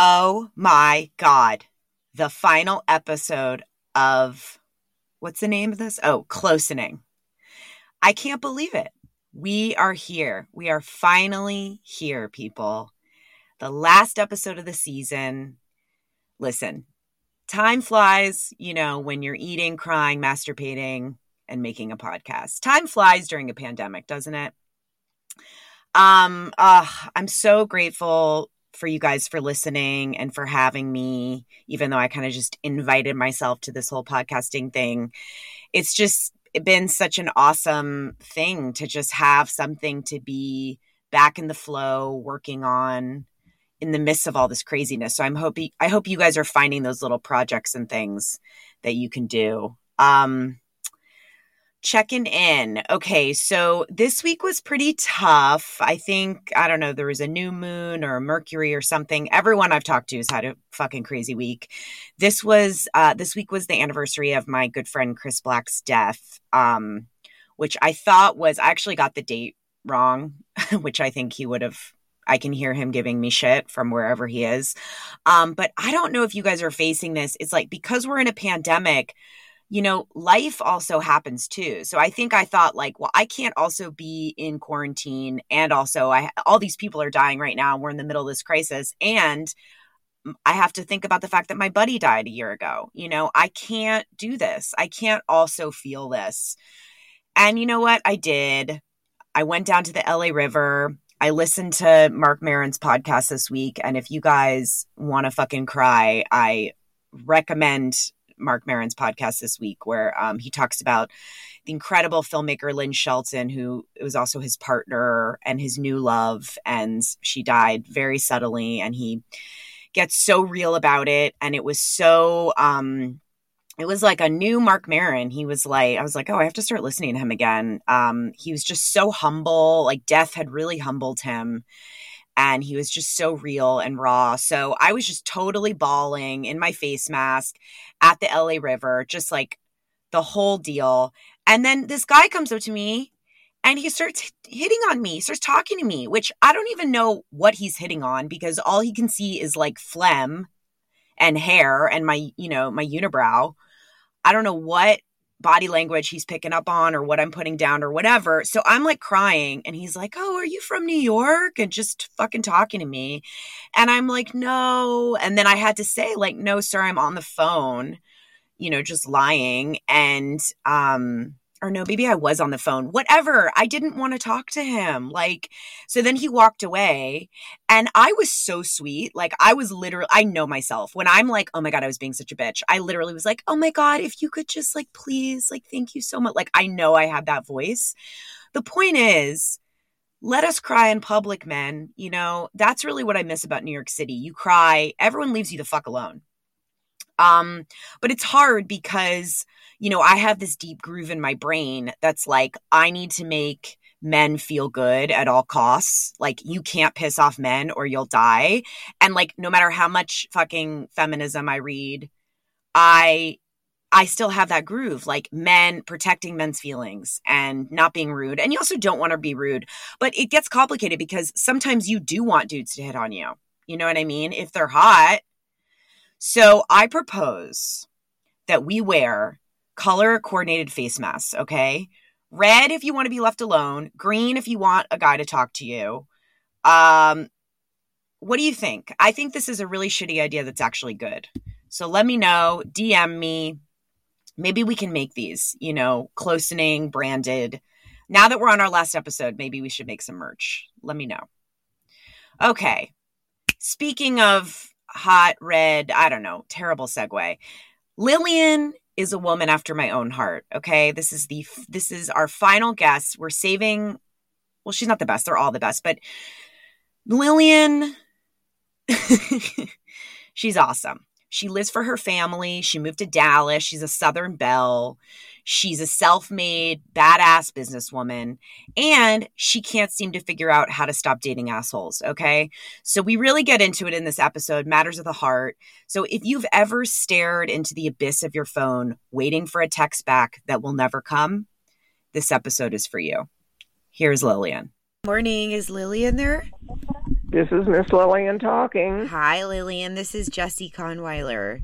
Oh my God. The final episode of what's the name of this? Oh, Closening. I can't believe it. We are here. We are finally here, people. The last episode of the season. Listen, time flies, you know, when you're eating, crying, masturbating, and making a podcast. Time flies during a pandemic, doesn't it? Um, uh, I'm so grateful for you guys for listening and for having me, even though I kind of just invited myself to this whole podcasting thing. It's just been such an awesome thing to just have something to be back in the flow, working on in the midst of all this craziness. So I'm hoping I hope you guys are finding those little projects and things that you can do. Um checking in. Okay, so this week was pretty tough. I think, I don't know, there was a new moon or a Mercury or something. Everyone I've talked to has had a fucking crazy week. This was, uh, this week was the anniversary of my good friend Chris Black's death, um, which I thought was, I actually got the date wrong, which I think he would have I can hear him giving me shit from wherever he is. Um, but I don't know if you guys are facing this. It's like because we're in a pandemic, you know, life also happens too. So I think I thought like, well, I can't also be in quarantine and also I all these people are dying right now. We're in the middle of this crisis and I have to think about the fact that my buddy died a year ago. You know, I can't do this. I can't also feel this. And you know what? I did. I went down to the LA River. I listened to Marc Maron's podcast this week. And if you guys want to fucking cry, I recommend Marc Maron's podcast this week, where um, he talks about the incredible filmmaker Lynn Shelton, who was also his partner and his new love, and she died very subtly, and he gets so real about it, and it was so. Um, it was like a new Marc Maron. He was like, I was like, oh, I have to start listening to him again. Um, he was just so humble. Like death had really humbled him and he was just so real and raw. So I was just totally bawling in my face mask at the LA River, just like the whole deal. And then this guy comes up to me and he starts hitting on me, starts talking to me, which I don't even know what he's hitting on because all he can see is like phlegm and hair and my, you know, my unibrow. I don't know what body language he's picking up on or what I'm putting down or whatever. So I'm like crying and he's like, "Oh, are you from New York?" and just fucking talking to me. And I'm like, "No." And then I had to say like, "No, sir, I'm on the phone." You know, just lying and um or no, maybe I was on the phone, whatever. I didn't want to talk to him. Like, so then he walked away and I was so sweet. Like, I was literally, I know myself when I'm like, oh my God, I was being such a bitch. I literally was like, oh my God, if you could just like, please, like, thank you so much. Like, I know I had that voice. The point is, let us cry in public, men. You know, that's really what I miss about New York City. You cry, everyone leaves you the fuck alone. Um, but it's hard because, you know, I have this deep groove in my brain that's like, I need to make men feel good at all costs. Like, you can't piss off men or you'll die. And like, no matter how much fucking feminism I read, I I still have that groove, like men protecting men's feelings and not being rude. And you also don't want to be rude, but it gets complicated because sometimes you do want dudes to hit on you. You know what I mean? If they're hot, so I propose that we wear color coordinated face masks, okay? Red if you want to be left alone, green if you want a guy to talk to you. Um what do you think? I think this is a really shitty idea that's actually good. So let me know, DM me. Maybe we can make these, you know, closening branded. Now that we're on our last episode, maybe we should make some merch. Let me know. Okay. Speaking of hot red, I don't know, terrible segue. Lillian is a woman after my own heart, okay? This is the this is our final guest. We're saving well, she's not the best. They're all the best, but Lillian she's awesome. She lives for her family. She moved to Dallas. She's a Southern Belle. She's a self made, badass businesswoman, and she can't seem to figure out how to stop dating assholes. Okay. So we really get into it in this episode Matters of the Heart. So if you've ever stared into the abyss of your phone, waiting for a text back that will never come, this episode is for you. Here's Lillian. Morning. Is Lillian there? This is Miss Lillian talking. Hi, Lillian. This is Jessie Conweiler.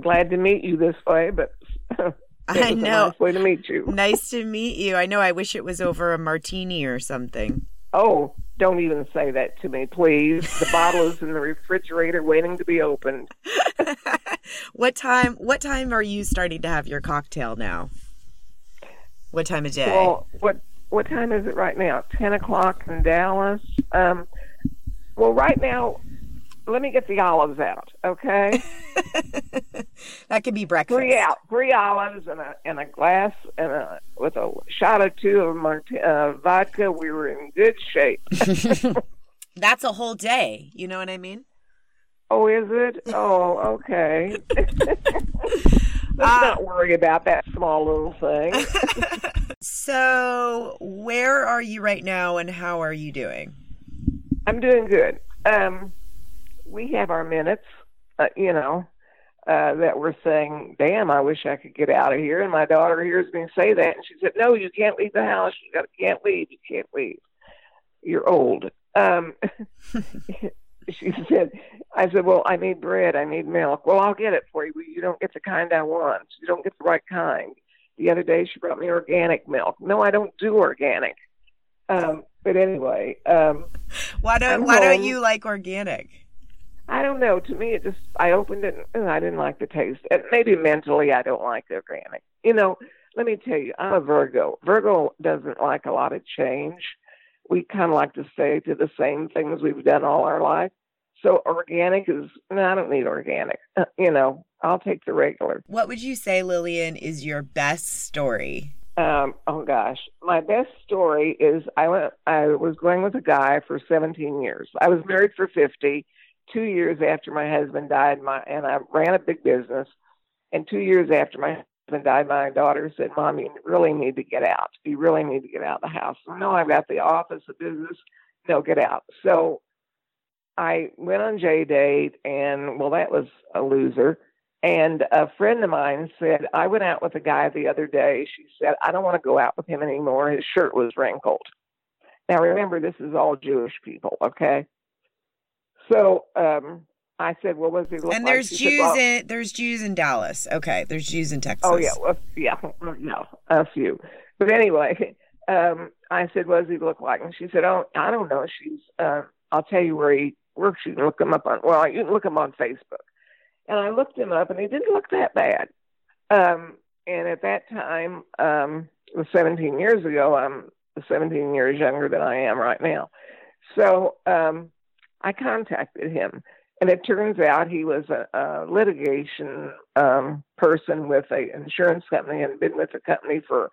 Glad to meet you this way, but I know. nice way to meet you. Nice to meet you. I know. I wish it was over a martini or something. Oh, don't even say that to me, please. The bottle is in the refrigerator waiting to be opened. what time? What time are you starting to have your cocktail now? What time of day? Well, what what time is it right now? Ten o'clock in Dallas. Um, well, right now, let me get the olives out, okay? that could be breakfast. Three out, three olives and a and a glass and a with a shot or two of Mart- uh, vodka. We were in good shape. That's a whole day. You know what I mean? Oh, is it? Oh, okay. Let's uh, not worry about that small little thing. so, where are you right now, and how are you doing? I'm doing good. Um, we have our minutes, uh, you know, uh, that we're saying, "Damn, I wish I could get out of here." And my daughter hears me say that, and she said, "No, you can't leave the house. You got, can't leave. You can't leave. You're old." Um, she said, "I said, well, I need bread. I need milk. Well, I'll get it for you. You don't get the kind I want. You don't get the right kind." The other day, she brought me organic milk. No, I don't do organic. Um, but anyway, um, why don't I'm Why home. don't you like organic? I don't know. To me, it just I opened it and I didn't like the taste. And maybe mentally, I don't like the organic. You know, let me tell you, I'm a Virgo. Virgo doesn't like a lot of change. We kind of like to stay to the same things we've done all our life. So organic is no, I don't need organic. Uh, you know, I'll take the regular. What would you say, Lillian, is your best story? Um, oh gosh, my best story is I went. I was going with a guy for 17 years. I was married for 50 two years after my husband died, my and I ran a big business. And two years after my husband died, my daughter said, "Mom, you really need to get out. You really need to get out of the house." No, I've got the office, the business. No, get out. So I went on JDate, and well, that was a loser. And a friend of mine said, I went out with a guy the other day. She said, I don't want to go out with him anymore. His shirt was wrinkled. Now, remember, this is all Jewish people, okay? So um, I said, "Well, what does he look like? and like?" there's Jews said, well, in there's Jews in Dallas. Okay, there's Jews in Texas. Oh yeah, well, yeah, no, a few. But anyway, um, I said, "What does he look like?" And she said, "Oh, I don't know. She's. Uh, I'll tell you where he works. You can look him up on. Well, you can look him on Facebook." And I looked him up, and he didn't look that bad. Um, and at that time, um, it was 17 years ago. I'm 17 years younger than I am right now. So um, I contacted him. And it turns out he was a, a litigation um, person with an insurance company and been with the company for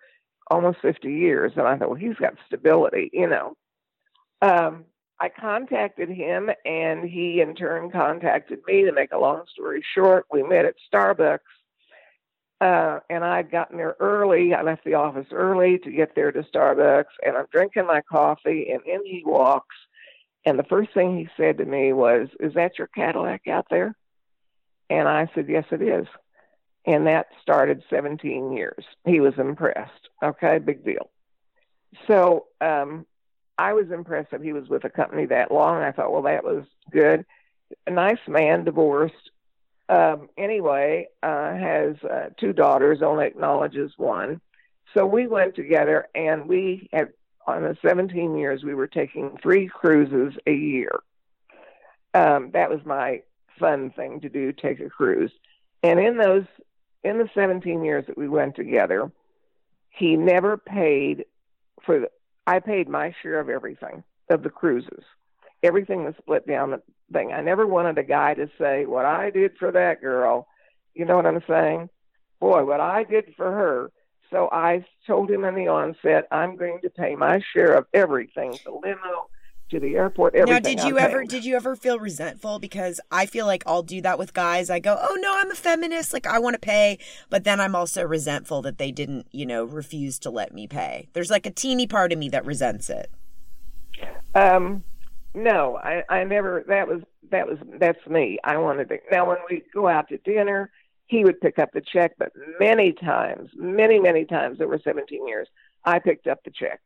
almost 50 years. And I thought, well, he's got stability, you know. Um, I contacted him, and he in turn contacted me. To make a long story short, we met at Starbucks, uh, and I'd gotten there early. I left the office early to get there to Starbucks, and I'm drinking my coffee, and in he walks and the first thing he said to me was, Is that your Cadillac out there? And I said, Yes, it is. And that started 17 years. He was impressed. Okay, big deal. So um, I was impressed that he was with a company that long. I thought, well, that was good. A nice man, divorced. Um, anyway, uh, has uh, two daughters, only acknowledges one. So we went together and we had on the 17 years, we were taking three cruises a year. Um, that was my fun thing to do, take a cruise. And in those, in the 17 years that we went together, he never paid for the, I paid my share of everything, of the cruises. Everything was split down the thing. I never wanted a guy to say, what I did for that girl, you know what I'm saying? Boy, what I did for her so I told him in the onset, I'm going to pay my share of everything, the limo to the airport. Everything now, did you I'm ever paying. did you ever feel resentful? Because I feel like I'll do that with guys. I go, oh no, I'm a feminist. Like I want to pay, but then I'm also resentful that they didn't, you know, refuse to let me pay. There's like a teeny part of me that resents it. Um, no, I, I never. That was that was that's me. I wanted to. Now, when we go out to dinner he would pick up the check, but many times, many, many times over 17 years, I picked up the check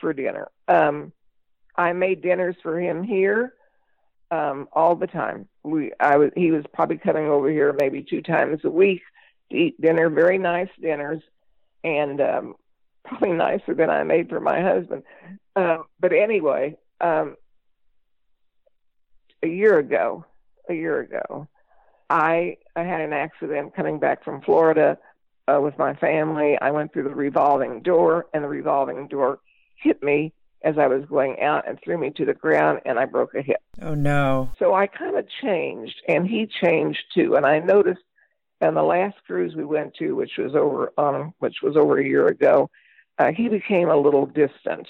for dinner. Um, I made dinners for him here um, all the time. We, I was, he was probably coming over here maybe two times a week to eat dinner, very nice dinners, and um, probably nicer than I made for my husband. Uh, but anyway, um, a year ago, a year ago, I I had an accident coming back from Florida uh, with my family. I went through the revolving door, and the revolving door hit me as I was going out and threw me to the ground, and I broke a hip. Oh no! So I kind of changed, and he changed too. And I noticed on the last cruise we went to, which was over um, which was over a year ago, uh, he became a little distant,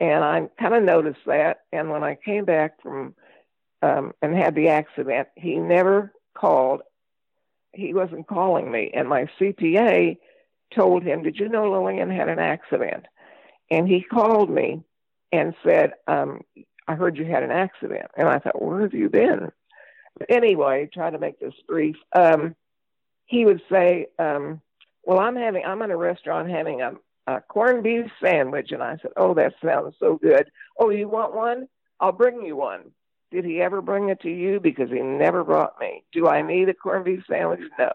and I kind of noticed that. And when I came back from um, and had the accident, he never called. He wasn't calling me, and my CPA told him, "Did you know Lillian had an accident?" And he called me and said, um, "I heard you had an accident." And I thought, "Where have you been?" But anyway, try to make this brief. Um, he would say, um, "Well, I'm having I'm in a restaurant having a, a corned beef sandwich," and I said, "Oh, that sounds so good. Oh, you want one? I'll bring you one." Did he ever bring it to you? Because he never brought me. Do I need a corned beef sandwich? No.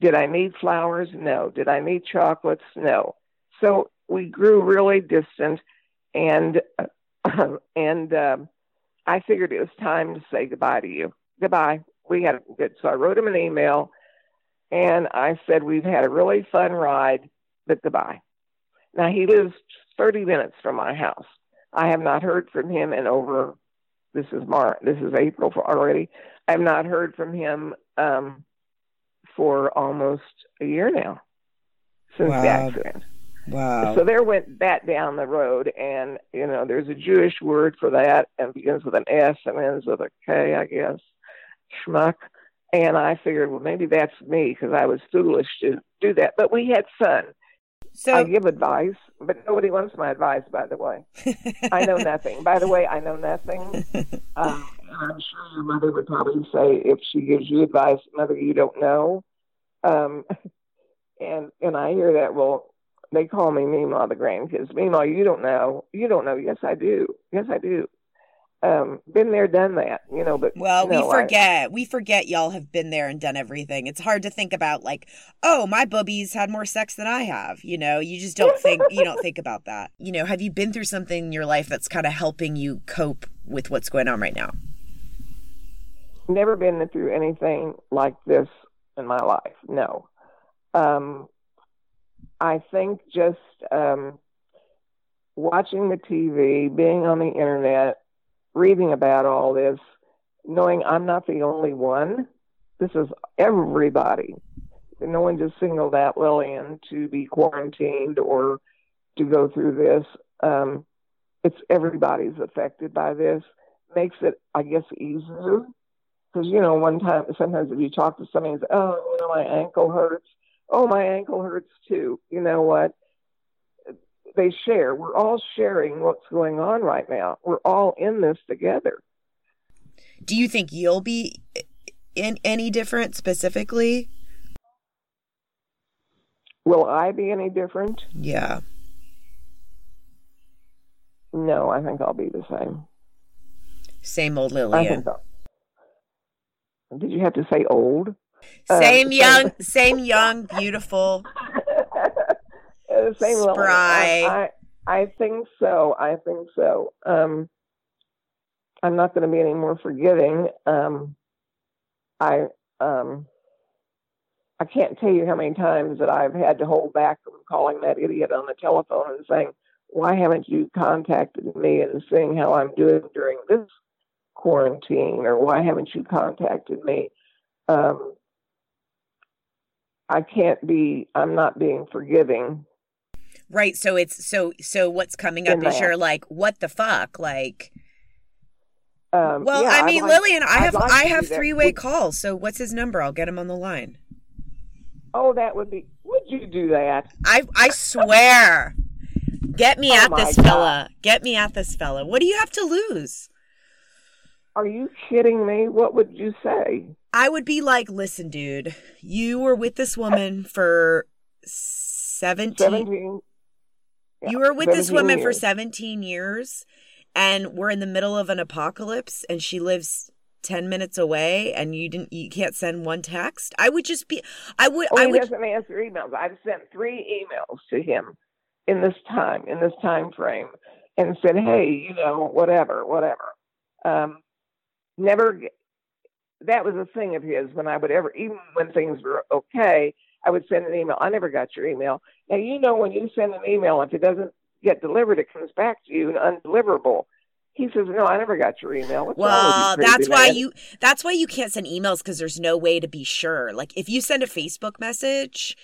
Did I need flowers? No. Did I need chocolates? No. So we grew really distant, and uh, and um, I figured it was time to say goodbye to you. Goodbye. We had good. So I wrote him an email, and I said we've had a really fun ride, but goodbye. Now he lives 30 minutes from my house. I have not heard from him in over this is Mar this is April for already. I've not heard from him um, for almost a year now since wow. the accident. Wow. So there went that down the road, and you know, there's a Jewish word for that, and begins with an S and ends with a K, I guess, schmuck. And I figured, well, maybe that's me because I was foolish to do that. But we had fun. So I give advice, but nobody wants my advice. By the way, I know nothing. By the way, I know nothing. Um, I'm sure your mother would probably say if she gives you advice, mother, you don't know. Um, and and I hear that. Well, they call me Mima the grandkids. Mima, you don't know. You don't know. Yes, I do. Yes, I do um, been there, done that, you know. But well, no, we forget. I, we forget y'all have been there and done everything. It's hard to think about like, oh, my boobies had more sex than I have. You know, you just don't think you don't think about that. You know, have you been through something in your life that's kind of helping you cope with what's going on right now? Never been through anything like this in my life. No. Um, I think just um, watching the TV, being on the internet, reading about all this, knowing I'm not the only one. This is everybody. No one just singled out Lillian to be quarantined or to go through this. Um, it's everybody's affected by this. Makes it, I guess, easier. Because, you know, one time, sometimes if you talk to somebody and oh, you know, my ankle hurts. Oh, my ankle hurts too. You know what? They share. We're all sharing what's going on right now. We're all in this together. Do you think you'll be in any different specifically? Will I be any different? Yeah. No, I think I'll be the same. Same old Lillian. I think so. Did you have to say old? Same uh, young, same young, beautiful. The same Spry. level. I, I think so. I think so. Um, I'm not going to be any more forgiving. Um, I um, I can't tell you how many times that I've had to hold back from calling that idiot on the telephone and saying, "Why haven't you contacted me and seeing how I'm doing during this quarantine?" or "Why haven't you contacted me?" Um, I can't be. I'm not being forgiving Right. So it's so so what's coming up is you're like, what the fuck? Like um, well, yeah, I mean, like, Lillian, I have like I have three way calls. So what's his number? I'll get him on the line. Oh, that would be. Would you do that? I I swear. Get me oh at this God. fella. Get me at this fella. What do you have to lose? Are you kidding me? What would you say? I would be like, listen, dude, you were with this woman for 17, 17 you were with this woman years. for 17 years and we're in the middle of an apocalypse and she lives 10 minutes away and you didn't you can't send one text? I would just be i would oh, i he would doesn't answer emails. I've sent three emails to him in this time in this time frame and said hey you know whatever whatever. Um never that was a thing of his when i would ever even when things were okay i would send an email i never got your email now you know when you send an email if it doesn't get delivered it comes back to you and undeliverable he says, "No, I never got your email." What's well, you, that's why man? you that's why you can't send emails because there's no way to be sure. Like if you send a Facebook message,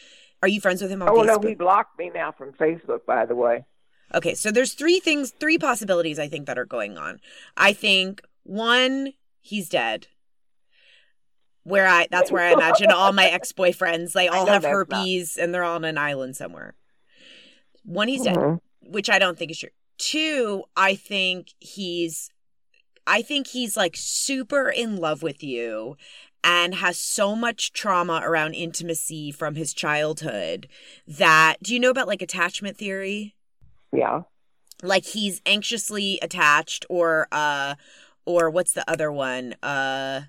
are you friends with him on oh, Facebook? no, he blocked me now from Facebook. By the way. Okay, so there's three things, three possibilities I think that are going on. I think one, he's dead. Where I that's where I imagine all my ex boyfriends. They all have herpes not. and they're all on an island somewhere. One, he's mm-hmm. dead, which I don't think is true. Two, I think he's I think he's like super in love with you and has so much trauma around intimacy from his childhood that do you know about like attachment theory? Yeah. Like he's anxiously attached or uh or what's the other one? Uh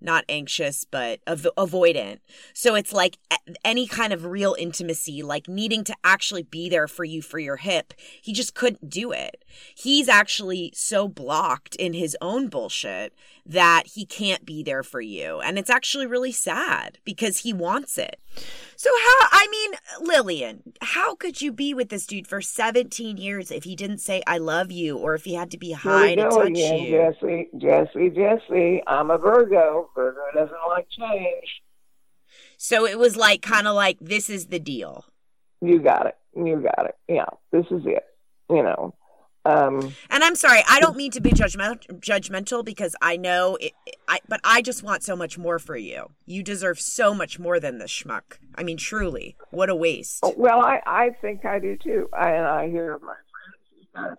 not anxious but av- avoidant so it's like any kind of real intimacy like needing to actually be there for you for your hip he just couldn't do it he's actually so blocked in his own bullshit that he can't be there for you and it's actually really sad because he wants it so how I mean, Lillian, how could you be with this dude for 17 years if he didn't say I love you or if he had to be high to touch again, you? Jessie, Jessie, Jessie. I'm a Virgo. Virgo doesn't like change. So it was like kind of like this is the deal. You got it. You got it. Yeah, this is it. You know. Um, and I'm sorry, I don't mean to be judgmental, judgmental because I know it, I, but I just want so much more for you. You deserve so much more than this schmuck. I mean, truly, what a waste. Oh, well, I, I think I do too. I, and I hear my friends,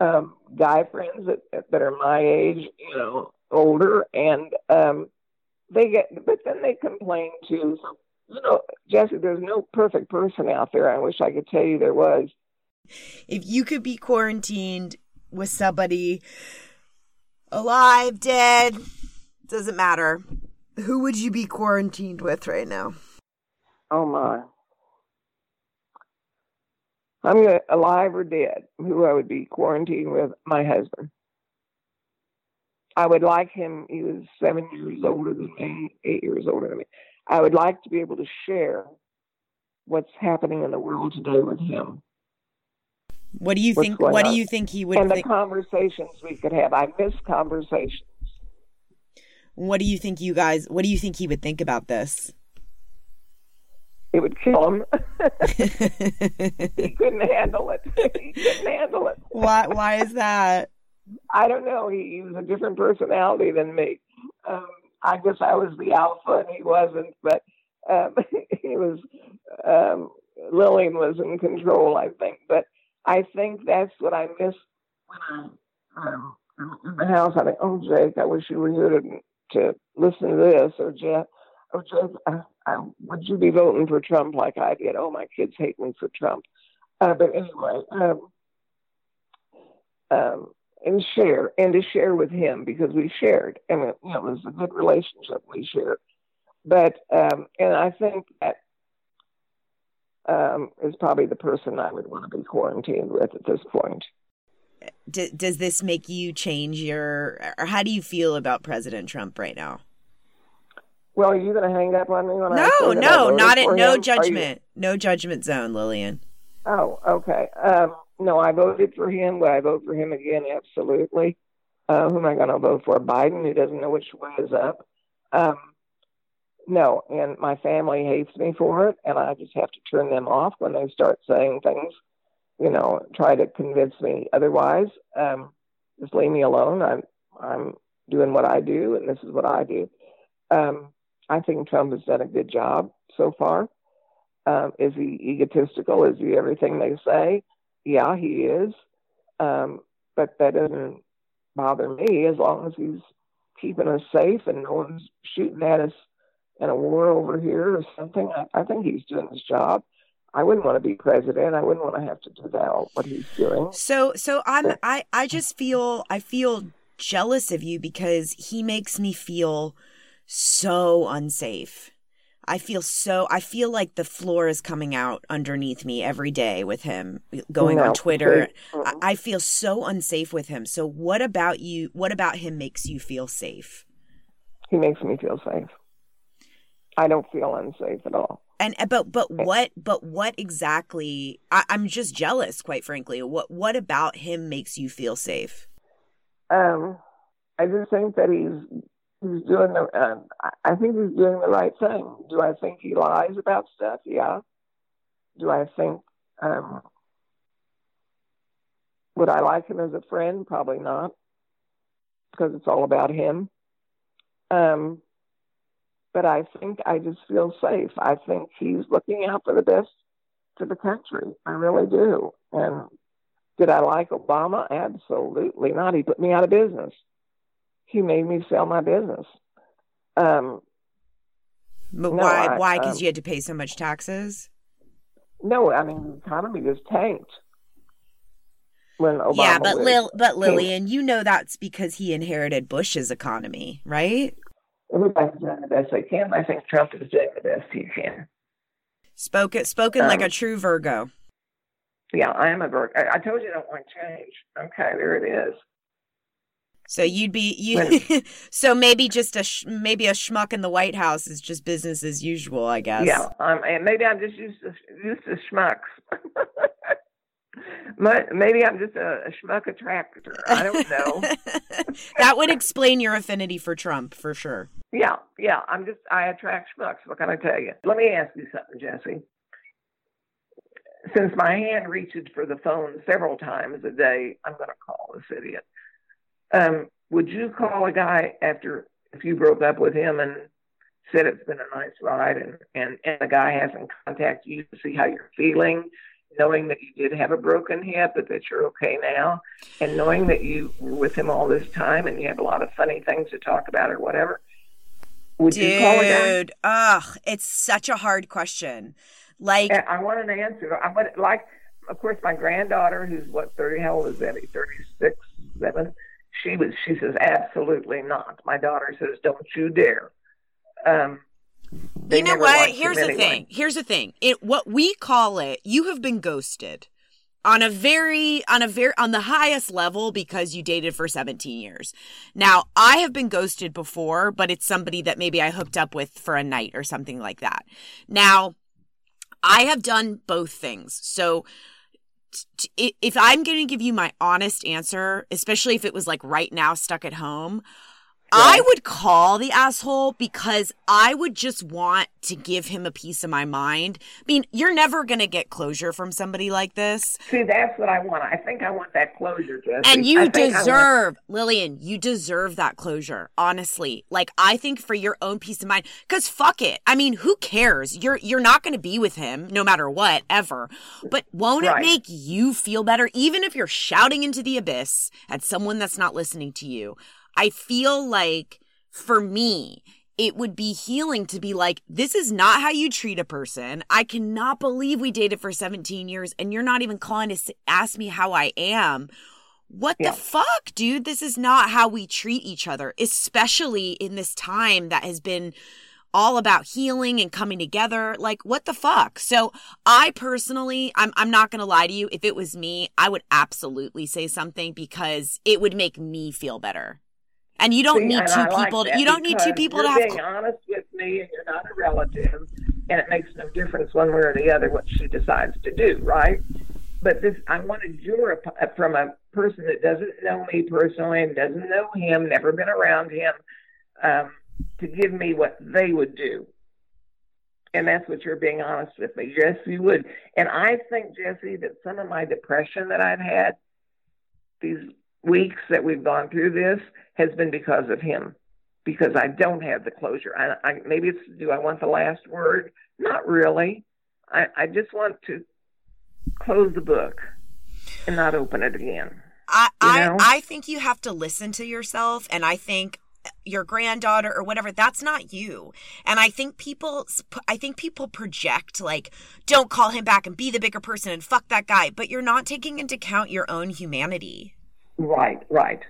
um, guy friends that, that are my age, you know, older, and um, they get, but then they complain too. So, you know, Jessie, there's no perfect person out there. I wish I could tell you there was if you could be quarantined with somebody alive, dead, doesn't matter. Who would you be quarantined with right now? Oh my. I'm alive or dead. Who I would be quarantined with? My husband. I would like him. He was seven years older than me, eight years older than me. I would like to be able to share what's happening in the world today with him. What do you think? What on. do you think he would? And think? the conversations we could have. I miss conversations. What do you think you guys? What do you think he would think about this? It would kill him. he couldn't handle it. he couldn't handle it. Why? Why is that? I don't know. He, he was a different personality than me. Um, I guess I was the alpha and he wasn't, but um, he was. Um, Lillian was in control, I think. But I think that's what I miss when I'm um, in the house. I think, oh, Jake, I wish you were here to, to listen to this, or Jeff, oh, Jake, I, I, would you be voting for Trump like I did? Oh, my kids hate me for Trump. Uh, but anyway, um, um, and share and to share with him because we shared, and it, you know, it was a good relationship we shared. But um, and I think that um, is probably the person I would want to be quarantined with at this point. D- does this make you change your, or how do you feel about President Trump right now? Well, are you going to hang up on me when no, I No, no, not it. No judgment. No judgment zone, Lillian. Oh, okay. Um, no, I voted for him. Would I vote for him again? Absolutely. Uh, who am I going to vote for? Biden, who doesn't know which way is up. Um, no, and my family hates me for it, and I just have to turn them off when they start saying things, you know, try to convince me otherwise. Um, just leave me alone. I'm I'm doing what I do, and this is what I do. Um, I think Trump has done a good job so far. Um, is he egotistical? Is he everything they say? Yeah, he is. Um, but that doesn't bother me as long as he's keeping us safe and no one's shooting at us in a war over here or something. I, I think he's doing his job. I wouldn't want to be president. I wouldn't want to have to do that what he's doing. So so I'm I I just feel I feel jealous of you because he makes me feel so unsafe. I feel so I feel like the floor is coming out underneath me every day with him going no, on Twitter. I, I feel so unsafe with him. So what about you what about him makes you feel safe? He makes me feel safe. I don't feel unsafe at all. And uh, but but what but what exactly? I, I'm just jealous, quite frankly. What what about him makes you feel safe? Um, I just think that he's he's doing the. Uh, I think he's doing the right thing. Do I think he lies about stuff? Yeah. Do I think? Um, would I like him as a friend? Probably not, because it's all about him. Um, but I think I just feel safe. I think he's looking out for the best for the country. I really do. And did I like Obama? Absolutely not. He put me out of business. He made me sell my business. Um, but no, why? I, why? Because um, you had to pay so much taxes. No, I mean the economy just tanked. When Obama yeah, but Lil, but Lillian, you know that's because he inherited Bush's economy, right? everybody's doing the best they can. I think Trump is doing the best he can. Spoken, spoken um, like a true Virgo. Yeah, I am a Virgo. I, I, told you I don't want change. Okay, there it is. So you'd be you. so maybe just a sh- maybe a schmuck in the White House is just business as usual, I guess. Yeah, um, and maybe I'm just used to used to schmucks. Maybe I'm just a, a schmuck attractor. I don't know. that would explain your affinity for Trump for sure. Yeah, yeah. I'm just I attract schmucks. What can I tell you? Let me ask you something, Jessie. Since my hand reaches for the phone several times a day, I'm going to call this idiot. Um, would you call a guy after if you broke up with him and said it's been a nice ride and and, and the guy hasn't contacted you to see how you're feeling knowing that you did have a broken hip, but that you're okay now, and knowing that you were with him all this time and you have a lot of funny things to talk about or whatever. Would Dude, you call Dude, ugh, it's such a hard question. Like, I want an answer. I want like, of course, my granddaughter, who's what thirty, how old is that? Thirty six, seven. She was. She says absolutely not. My daughter says, don't you dare. Um, you know what? Here's the anyway. thing. Here's the thing. It what we call it. You have been ghosted on a very on a very on the highest level because you dated for 17 years. Now, I have been ghosted before, but it's somebody that maybe I hooked up with for a night or something like that. Now, I have done both things. So if I'm going to give you my honest answer, especially if it was like right now stuck at home, I would call the asshole because I would just want to give him a piece of my mind. I mean, you're never going to get closure from somebody like this. See, that's what I want. I think I want that closure, Jessie. And you deserve, want- Lillian, you deserve that closure, honestly. Like, I think for your own peace of mind, because fuck it. I mean, who cares? You're, you're not going to be with him no matter what, ever. But won't right. it make you feel better, even if you're shouting into the abyss at someone that's not listening to you? I feel like for me, it would be healing to be like, this is not how you treat a person. I cannot believe we dated for 17 years and you're not even calling to ask me how I am. What yeah. the fuck, dude? This is not how we treat each other, especially in this time that has been all about healing and coming together. Like, what the fuck? So I personally, I'm, I'm not going to lie to you. If it was me, I would absolutely say something because it would make me feel better. And you don't See, need two people. To, you don't need two people to have. Being honest with me, and you're not a relative, and it makes no difference one way or the other what she decides to do, right? But this, I wanted your from a person that doesn't know me personally and doesn't know him, never been around him, um, to give me what they would do. And that's what you're being honest with me. Yes, you would. And I think, Jessie, that some of my depression that I've had these weeks that we've gone through this has been because of him because I don't have the closure. I, I maybe it's do I want the last word? Not really. I, I just want to close the book and not open it again. I, I I think you have to listen to yourself and I think your granddaughter or whatever that's not you and i think people i think people project like don't call him back and be the bigger person and fuck that guy but you're not taking into account your own humanity right right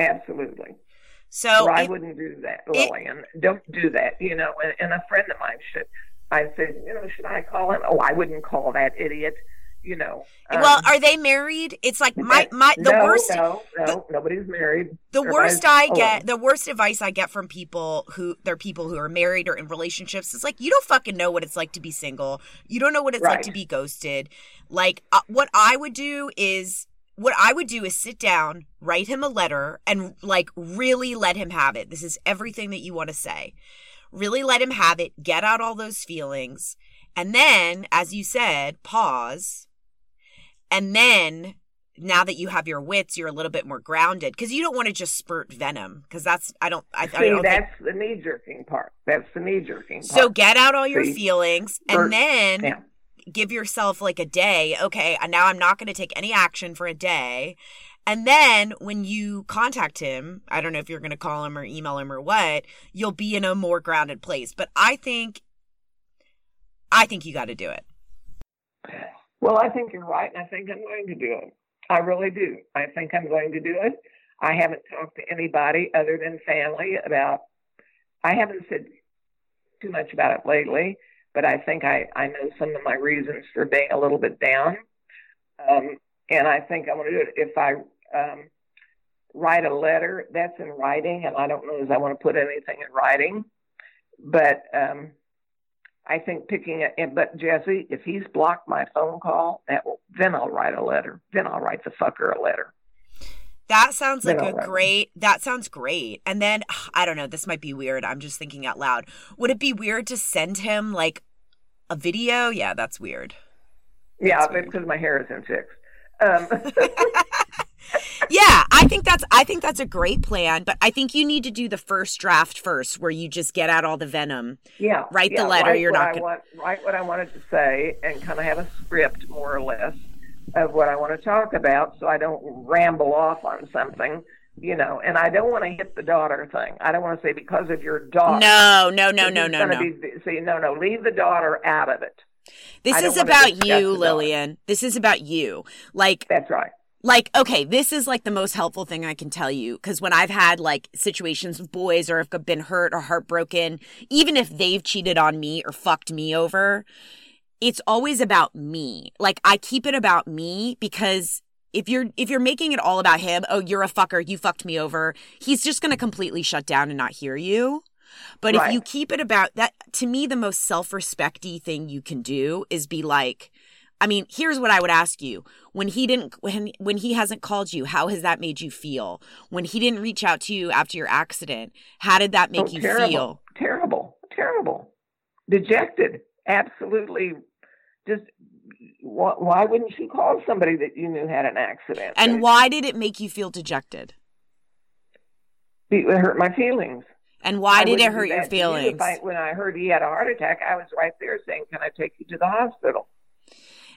absolutely so I wouldn't do that, Lillian. It, Don't do that. You know, and, and a friend of mine should. I said, you know, should I call him? Oh, I wouldn't call that idiot you know. Um, well, are they married? It's like my my the no, worst. No, no, the, nobody's married. The worst I get, the worst advice I get from people who they're people who are married or in relationships is like, you don't fucking know what it's like to be single. You don't know what it's right. like to be ghosted. Like, uh, what I would do is. What I would do is sit down, write him a letter, and like really let him have it. This is everything that you want to say. Really let him have it, get out all those feelings. And then, as you said, pause, and then now that you have your wits, you're a little bit more grounded because you don't want to just spurt venom because that's I don't I, See, I don't that's think... the knee jerking part. That's the knee jerking. So get out all your See, feelings and then yeah. Give yourself like a day. Okay, now I'm not going to take any action for a day. And then when you contact him, I don't know if you're going to call him or email him or what, you'll be in a more grounded place. But I think, I think you got to do it. Well, I think you're right, and I think I'm going to do it. I really do. I think I'm going to do it. I haven't talked to anybody other than family about. I haven't said too much about it lately, but I think I I know some of my reasons for being a little bit down, um, and I think I'm going to do it if I. Um, write a letter that's in writing and i don't know if i want to put anything in writing but um, I think picking it, but Jessie, if he's blocked my phone call, that will, then I'll write a letter. Then I'll write the fucker a letter. That sounds like a great. That sounds great. And then I don't know. This might be weird. I'm just thinking out loud. Would it be weird to send him like a video? Yeah, that's weird. That's yeah, weird. because my hair isn't fixed. Um. yeah, I think that's I think that's a great plan, but I think you need to do the first draft first, where you just get out all the venom. Yeah, write yeah, the letter. Write you're not gonna... want, write what I wanted to say, and kind of have a script more or less of what I want to talk about, so I don't ramble off on something. You know, and I don't want to hit the daughter thing. I don't want to say because of your daughter. No, no, no, no, no, no. Be, see, no, no, leave the daughter out of it. This is about you, Lillian. This is about you. Like that's right like okay this is like the most helpful thing i can tell you because when i've had like situations with boys or have been hurt or heartbroken even if they've cheated on me or fucked me over it's always about me like i keep it about me because if you're if you're making it all about him oh you're a fucker you fucked me over he's just going to completely shut down and not hear you but right. if you keep it about that to me the most self-respecty thing you can do is be like I mean, here's what I would ask you. When he didn't when when he hasn't called you, how has that made you feel? When he didn't reach out to you after your accident, how did that make oh, you terrible, feel? Terrible. Terrible. Dejected. Absolutely just why wouldn't you call somebody that you knew had an accident? And why did it make you feel dejected? It hurt my feelings. And why I did it hurt your feelings? I, when I heard he had a heart attack, I was right there saying, "Can I take you to the hospital?"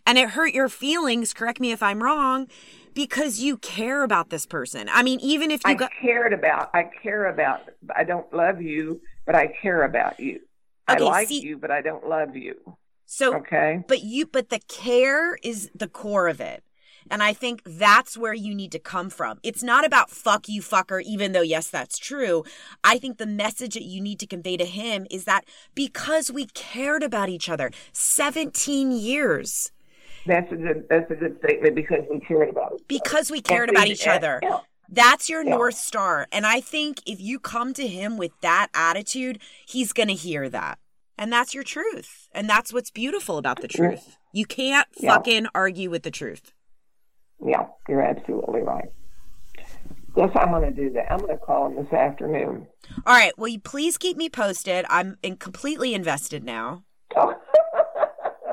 and it hurt your feelings, correct me if I'm wrong, because you care about this person. I mean, even if you I cared about, I care about I don't love you, but I care about you. Okay, I like see, you, but I don't love you. So okay. But you but the care is the core of it. And I think that's where you need to come from. It's not about fuck you, fucker, even though, yes, that's true. I think the message that you need to convey to him is that because we cared about each other 17 years, that's a good. That's a good statement because we cared about it. Because we cared about each other. Yeah. That's your yeah. north star, and I think if you come to him with that attitude, he's going to hear that, and that's your truth, and that's what's beautiful about the truth. You can't fucking argue with the truth. Yeah, you're absolutely right. Yes, I'm going to do that. I'm going to call him this afternoon. All right. Well, you please keep me posted. I'm in completely invested now.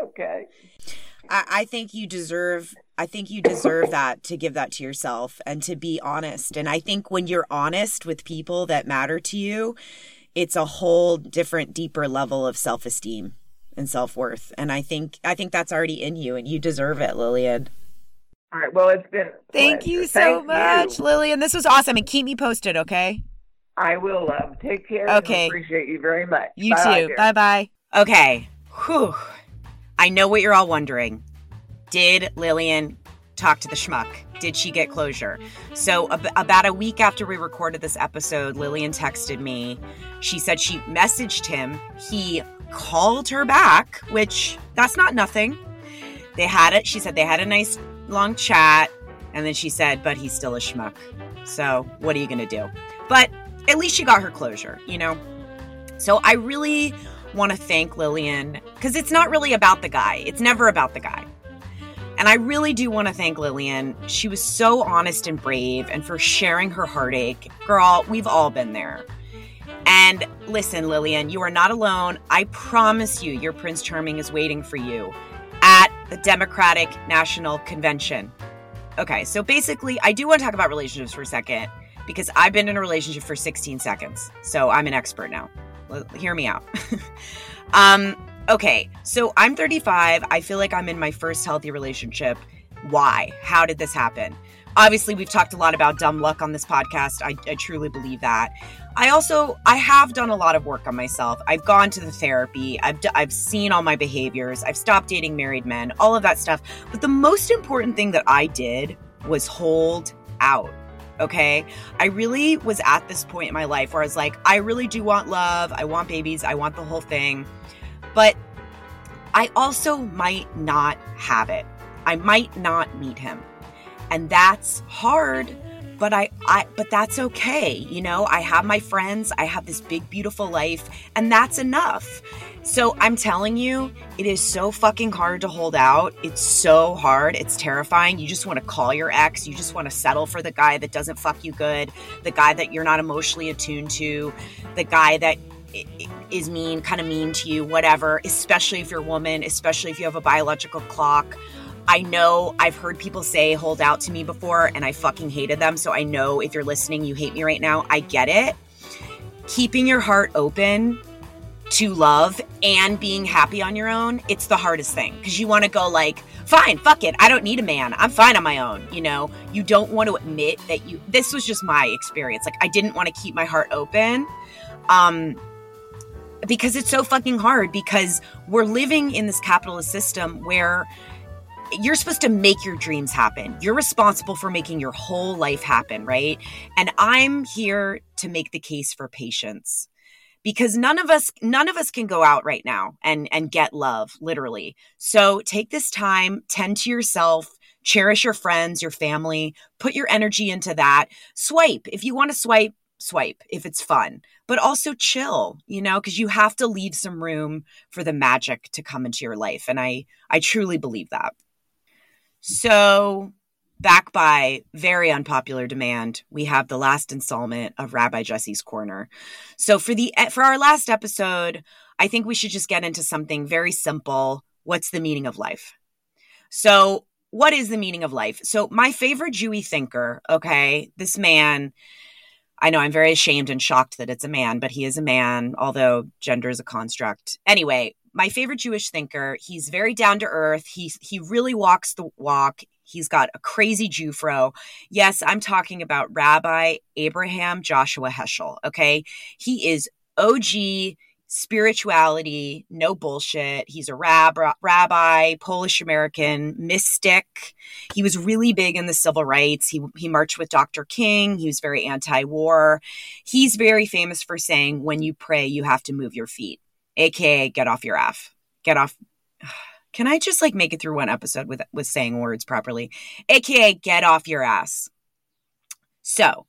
okay. I, I think you deserve I think you deserve that to give that to yourself and to be honest. And I think when you're honest with people that matter to you, it's a whole different, deeper level of self esteem and self worth. And I think I think that's already in you and you deserve it, Lillian. All right. Well it's been Thank you so Thank much, you. Lillian. This was awesome. And keep me posted, okay? I will, love. Take care. Okay. appreciate you very much. You Bye, too. Bye bye. Okay. Whew. I know what you're all wondering. Did Lillian talk to the schmuck? Did she get closure? So, ab- about a week after we recorded this episode, Lillian texted me. She said she messaged him. He called her back, which that's not nothing. They had it. She said they had a nice long chat. And then she said, but he's still a schmuck. So, what are you going to do? But at least she got her closure, you know? So, I really want to thank Lillian because it's not really about the guy. It's never about the guy. And I really do want to thank Lillian. She was so honest and brave and for sharing her heartache. Girl, we've all been there. And listen, Lillian, you are not alone. I promise you, your Prince Charming is waiting for you at the Democratic National Convention. Okay, so basically, I do want to talk about relationships for a second because I've been in a relationship for 16 seconds. So I'm an expert now. Hear me out. um, okay, so I'm 35. I feel like I'm in my first healthy relationship. Why? How did this happen? Obviously, we've talked a lot about dumb luck on this podcast. I, I truly believe that. I also I have done a lot of work on myself. I've gone to the therapy. I've I've seen all my behaviors. I've stopped dating married men. All of that stuff. But the most important thing that I did was hold out. Okay? I really was at this point in my life where I was like, I really do want love. I want babies. I want the whole thing. But I also might not have it. I might not meet him. And that's hard but I, I but that's okay. You know i have my friends. I have this big beautiful life and that's enough. So i'm telling you it is so fucking hard to hold out. It's so hard. It's terrifying. You just want to call your ex. You just want to settle for the guy that doesn't fuck you good the guy that you're not emotionally attuned to the guy that is mean kind of mean to you whatever especially if you're a woman especially if you have a biological clock I know I've heard people say hold out to me before and I fucking hated them. So I know if you're listening, you hate me right now. I get it. Keeping your heart open to love and being happy on your own, it's the hardest thing because you want to go like, fine, fuck it. I don't need a man. I'm fine on my own. You know, you don't want to admit that you, this was just my experience. Like, I didn't want to keep my heart open. Um, because it's so fucking hard because we're living in this capitalist system where you're supposed to make your dreams happen. You're responsible for making your whole life happen, right? And I'm here to make the case for patience. Because none of us none of us can go out right now and and get love, literally. So take this time, tend to yourself, cherish your friends, your family, put your energy into that. Swipe. If you want to swipe, swipe if it's fun, but also chill, you know, because you have to leave some room for the magic to come into your life. And I I truly believe that. So, back by very unpopular demand, we have the last installment of Rabbi Jessie's Corner. So, for the eh, for our last episode, I think we should just get into something very simple. What's the meaning of life? So, what is the meaning of life? So, my favorite Jewy thinker, okay, this man, I know I'm very ashamed and shocked that it's a man, but he is a man, although gender is a construct. Anyway, my favorite Jewish thinker. He's very down to earth. He he really walks the walk. He's got a crazy Jewfro. Yes, I'm talking about Rabbi Abraham Joshua Heschel. Okay, he is OG spirituality, no bullshit. He's a rab- rabbi, Polish American, mystic. He was really big in the civil rights. He, he marched with Dr. King. He was very anti war. He's very famous for saying, when you pray, you have to move your feet aka get off your ass. Get off. Can I just like make it through one episode with with saying words properly? aka get off your ass. So,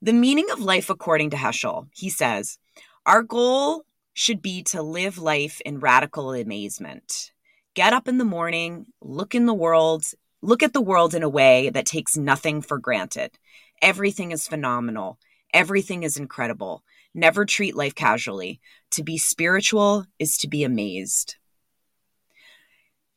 the meaning of life according to Heschel, he says, our goal should be to live life in radical amazement. Get up in the morning, look in the world, look at the world in a way that takes nothing for granted. Everything is phenomenal. Everything is incredible. Never treat life casually. To be spiritual is to be amazed.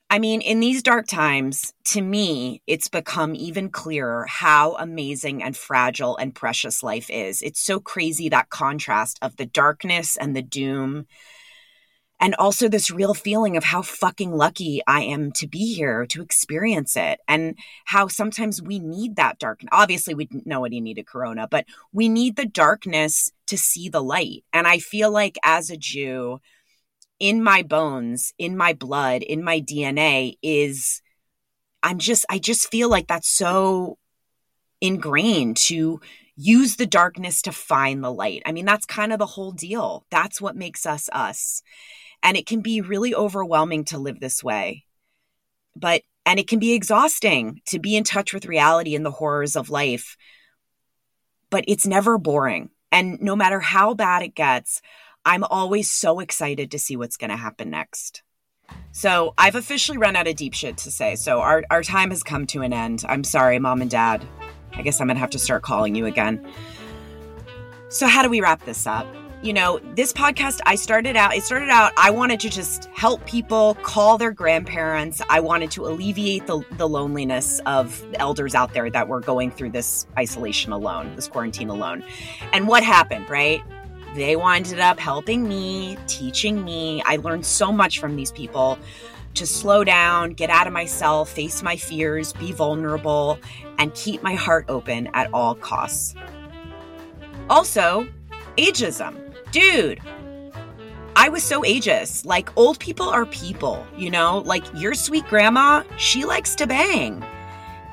I mean, in these dark times, to me, it's become even clearer how amazing and fragile and precious life is. It's so crazy that contrast of the darkness and the doom and also this real feeling of how fucking lucky I am to be here to experience it and how sometimes we need that darkness. obviously we didn't know what nobody needed corona but we need the darkness to see the light. And I feel like as a Jew, in my bones, in my blood, in my DNA is I'm just I just feel like that's so ingrained to use the darkness to find the light. I mean, that's kind of the whole deal. That's what makes us us. And it can be really overwhelming to live this way. But and it can be exhausting to be in touch with reality and the horrors of life. But it's never boring. And no matter how bad it gets, I'm always so excited to see what's going to happen next. So I've officially run out of deep shit to say. So our, our time has come to an end. I'm sorry, mom and dad. I guess I'm going to have to start calling you again. So, how do we wrap this up? You know, this podcast, I started out, it started out, I wanted to just help people call their grandparents. I wanted to alleviate the, the loneliness of elders out there that were going through this isolation alone, this quarantine alone. And what happened, right? They winded up helping me, teaching me. I learned so much from these people to slow down, get out of myself, face my fears, be vulnerable, and keep my heart open at all costs. Also, ageism. Dude, I was so ageist. Like, old people are people, you know? Like, your sweet grandma, she likes to bang.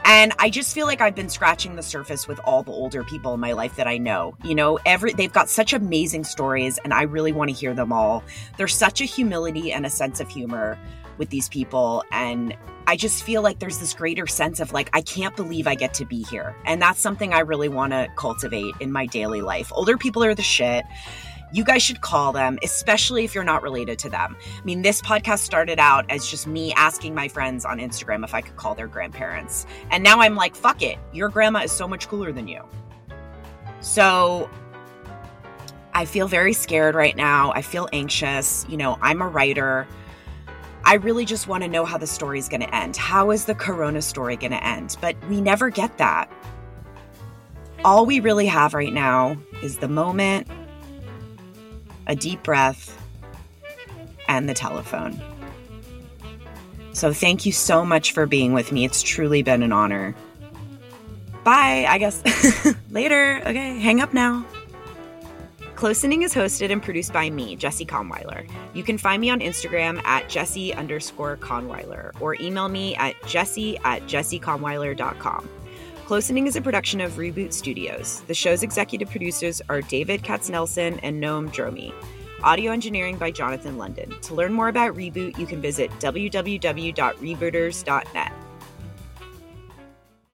And I just feel like I've been scratching the surface with all the older people in my life that I know. You know, every they've got such amazing stories and I really want to hear them all. There's such a humility and a sense of humor with these people and I just feel like there's this greater sense of like I can't believe I get to be here. And that's something I really want to cultivate in my daily life. Older people are the shit you guys should call them, especially if you're not related to them. I mean, this podcast started out as just me asking my friends on Instagram if I could call their grandparents. And now I'm like, fuck it. Your grandma is so much cooler than you. So I feel very scared right now. I feel anxious. You know, I'm a writer. I really just want to know how the story is going to end. How is the corona story going to end? But we never get that. All we really have right now is the moment a deep breath, and the telephone. So, thank you so much for being with me. It's truly been an honor. Bye, I guess. Later. Okay, hang up now. Closening is hosted and produced by me, Jessie Kahnweiler. You can find me on Instagram at Jessie underscore Kahnweiler or email me at jesse at jessekahnweiler.com. Closening is a production of Reboot Studios. The show's executive producers are David Katznelson and Noam Dromi. Audio engineering by Jonathan London. To learn more about Reboot, you can visit www.rebooters.net.